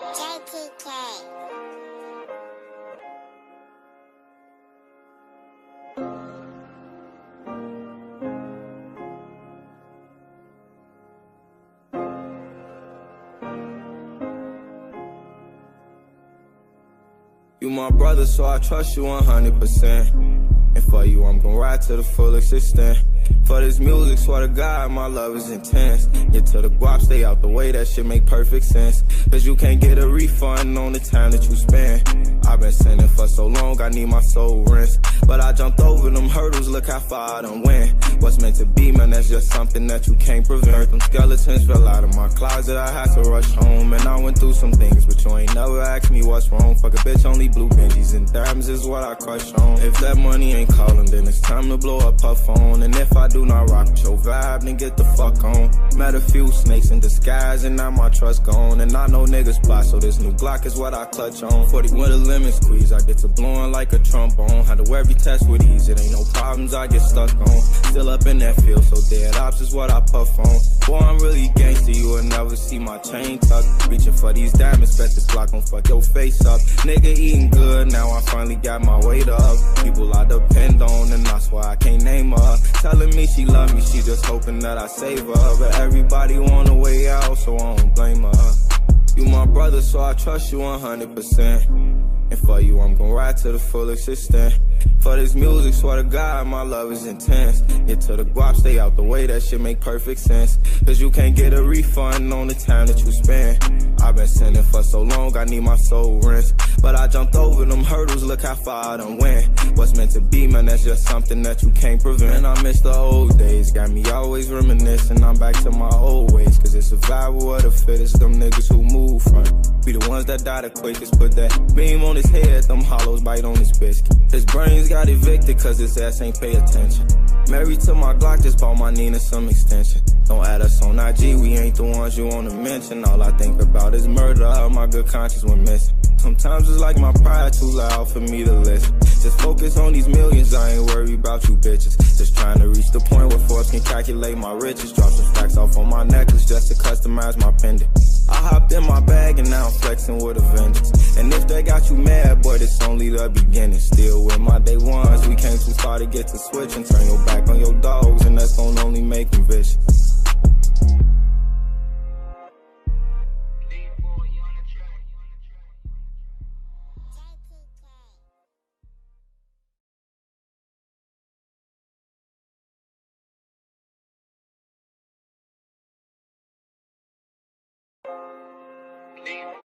JTK. You my brother, so I trust you 100%. And for you, I'm gon' ride to the fullest extent. For this music, swear to God, my love is intense. Get to the guap, stay out the way, that shit make perfect sense. Cause you can't get a refund on the time that you spend. I've been sinning for so long, I need my soul rinsed. But I jumped over them hurdles, look how far I done went. What's meant to be, man, that's just something that you can't prevent. Them skeletons fell out of my closet, I had to rush home. And I went through some things, but you ain't never asked me what's wrong. Fuck a bitch, only blue Benjis and diamonds is what I crush on. If that money ain't calling, then it's time to blow up her phone. And if I do not rock with your vibe, then get the fuck on. Met a few snakes in disguise, and now my trust gone. And I know niggas fly, so this new Glock is what I clutch on. 40 with a lemon squeeze, I get to blowing like a trombone. Had to wear every test with ease, it ain't no problems I get stuck on. Still up in that field, so dead ops is what I puff on. Boy, I'm really gangster, you will never see my chain tuck. Reaching for these diamonds, bet this Glock gon' fuck your face up. Nigga eating good, now I finally got my weight up. People I depend on, and she love me, she just hoping that I save her. But everybody want a way out, so I don't blame her. You my brother, so I trust you 100%. And for you, I'm gon' ride to the fullest extent. For this music, swear to God, my love is intense. Get to the guap, stay out the way, that shit make perfect sense. Cause you can't get a refund on the time that you spend. I've been sinning for so long, I need my soul rinsed. But I jumped over them hurdles, look how far I done went. What's meant to be, man, that's just something that you can't prevent. And I miss the old days, got me always reminiscing. I'm back to my old survival of the fittest. Them niggas who move front. Be the ones that die the quickest. Put that beam on his head, them hollows bite on his biscuit. His brains got evicted, cause his ass ain't pay attention. Married to my Glock, just bought my Nina some extension. Don't add us on IG, we ain't the ones you wanna mention. All I think about is murder, how my good conscience went missing. Sometimes it's like my pride too loud for me to listen. Just focus on these millions, I ain't worried about you bitches. Just trying to reach the point where Forbes can calculate my riches. Drop some stacks off on my necklace just to customize my pendant. I hopped in my bag and now I'm flexing with a vengeance. And if they got you mad, boy, it's only the beginning. Still with my day ones, we came too far to get to switch and turn your back on your dogs, and that's gonna only make them vicious.